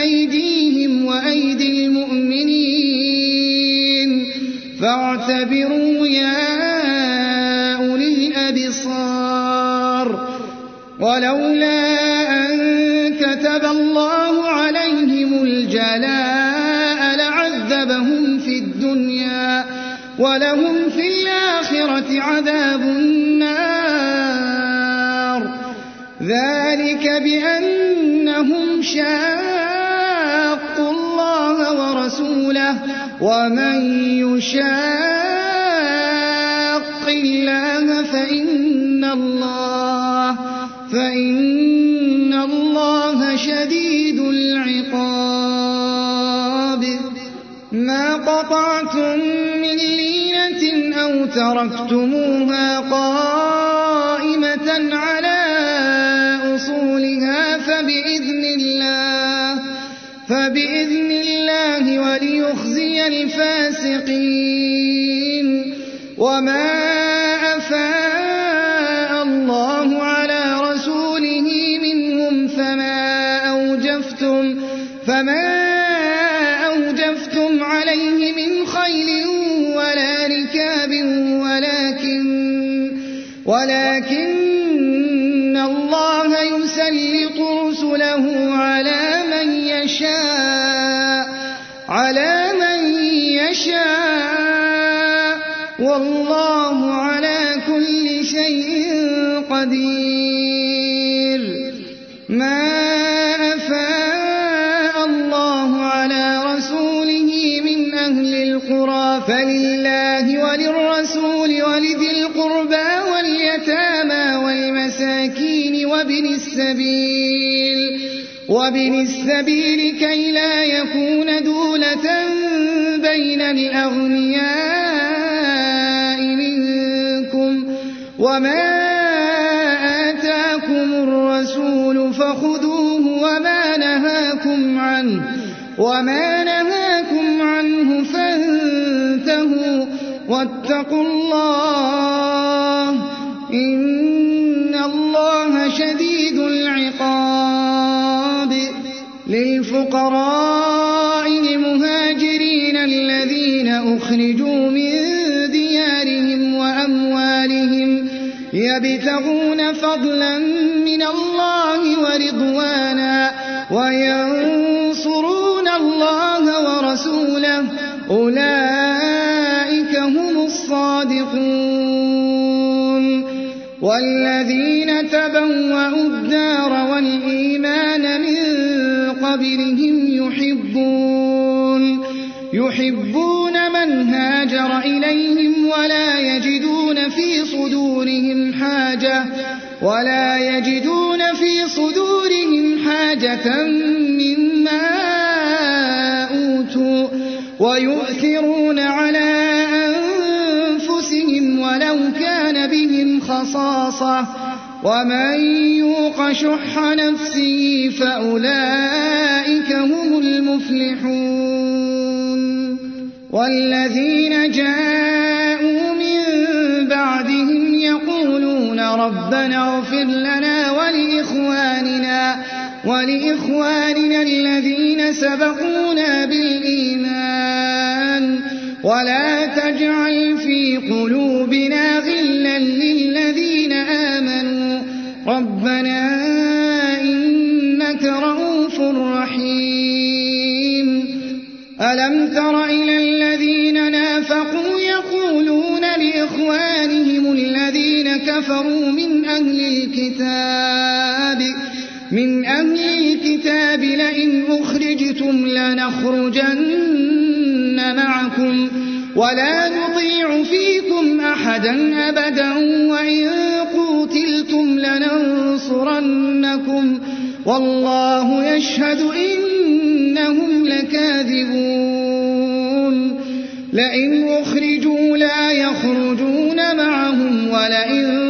بأيديهم وأيدي المؤمنين. فاعتبروا يا أولي الأبصار. ولولا أن كتب الله عليهم الجلاء لعذبهم في الدنيا ولهم في الآخرة عذاب النار. ذلك بأنهم شاقوا ورسوله ومن يشاق الله فإن الله فإن الله شديد العقاب ما قطعتم من لينة أو تركتموها قائمة على الفاسقين. وما أفاء الله على رسوله منهم فما أوجفتم فما أوجفتم عليه من خيل ولا ركاب ولكن ولكن الله يسلط رسله على من يشاء على من يشاء والله على كل شيء قدير. ما أفاء الله على رسوله من أهل القرى فلله وللرسول ولذي القربى واليتامى والمساكين وابن السبيل وابن السبيل كي لا يكون دولة بين الأغنياء منكم وما آتاكم الرسول فخذوه وما نهاكم عنه وما نهاكم عنه فانتهوا واتقوا الله إن الله شديد العقاب للفقراء أخرجوا من ديارهم وأموالهم يبتغون فضلا من الله ورضوانا وينصرون الله ورسوله. أولئك هم الصادقون. والذين تبوأوا الدار والإيمان من قبلهم يحبون يحبون هاجر إليهم ولا يجدون في صدورهم حاجة ولا يجدون في صدورهم حاجة مما أوتوا ويؤثرون على أنفسهم ولو كان بهم خصاصة. ومن يوق شح نفسه فأولئك هم المفلحون. والذين جاءوا من بعدهم يقولون ربنا اغفر لنا ولإخواننا ولإخواننا الذين سبقونا بالإيمان. ولا تجعل في كفروا من أهل الكتاب من أهل الكتاب لئن أخرجتم لنخرجن معكم ولا نطيع فيكم أحدا أبدا وإن قوتلتم لننصرنكم والله يشهد إنهم لكاذبون. لئن أخرجوا لا يخرجون معهم ولئن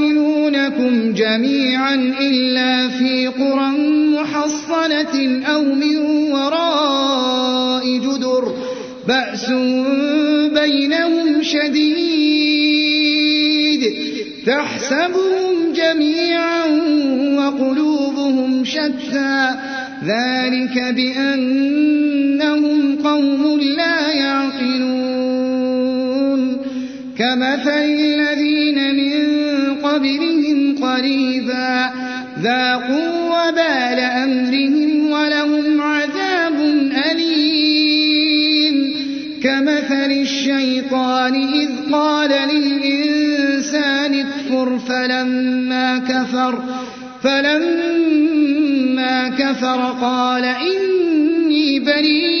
يقاتلونكم جميعا إلا في قرى محصنة أو من وراء جدر بأس بينهم شديد تحسبهم جميعا وقلوبهم شتى ذلك بأنهم قوم لا يعقلون كمثل الذين ذاقوا وبال أمرهم ولهم عذاب أليم. كمثل الشيطان إذ قال للإنسان اكفر فلما كفر فلما كفر قال إني بريء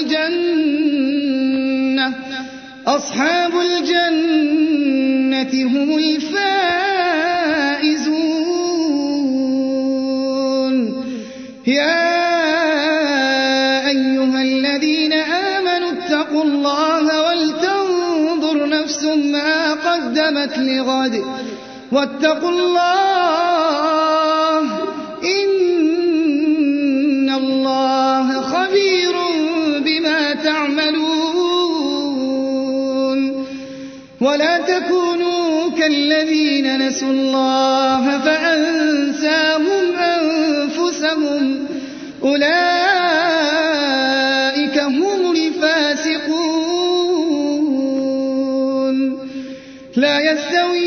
الجنة. أصحاب الجنة هم الفائزون. يا أيها الذين آمنوا اتقوا الله ولتنظر نفس ما قدمت لغد. واتقوا الله كالذين نسوا الله فأنساهم أنفسهم. أولئك هم الفاسقون. لا يستوي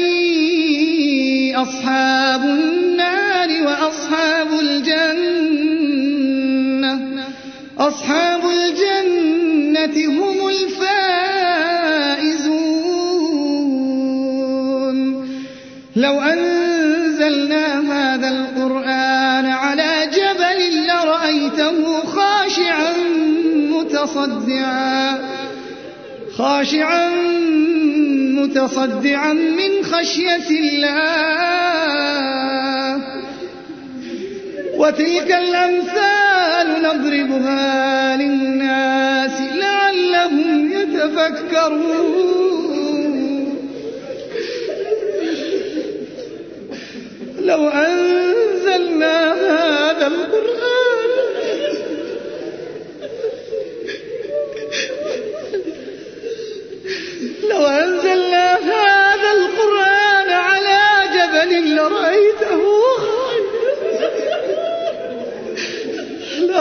أصحاب النار وأصحاب الجنة. أصحاب الجنة هم الفائزون لرأيته خاشعا متصدعا. خاشعا متصدعا من خشية الله. وتلك الأمثال نضربها للناس لعلهم يتفكرون.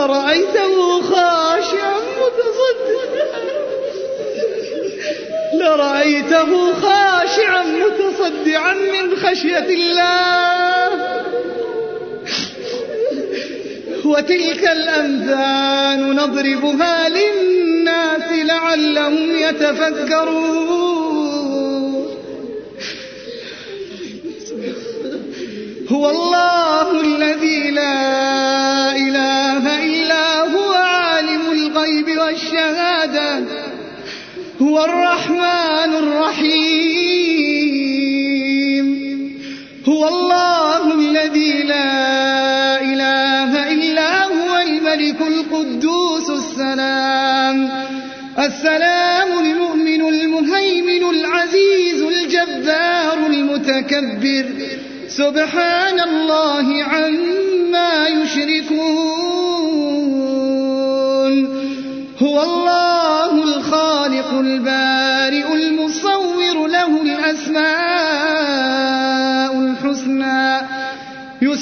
لرأيته خاشعا متصدعا. لرأيته خاشعا متصدعا من خشية الله. وتلك الأمثال نضربها للناس لعلهم يتفكرون. هو الله الذي لا هو الرحمن الرحيم. هو الله الذي لا إله إلا هو الملك القدوس السلام. السلام المؤمن المهيمن العزيز الجبار المتكبر. سبحان الله عما يشركون.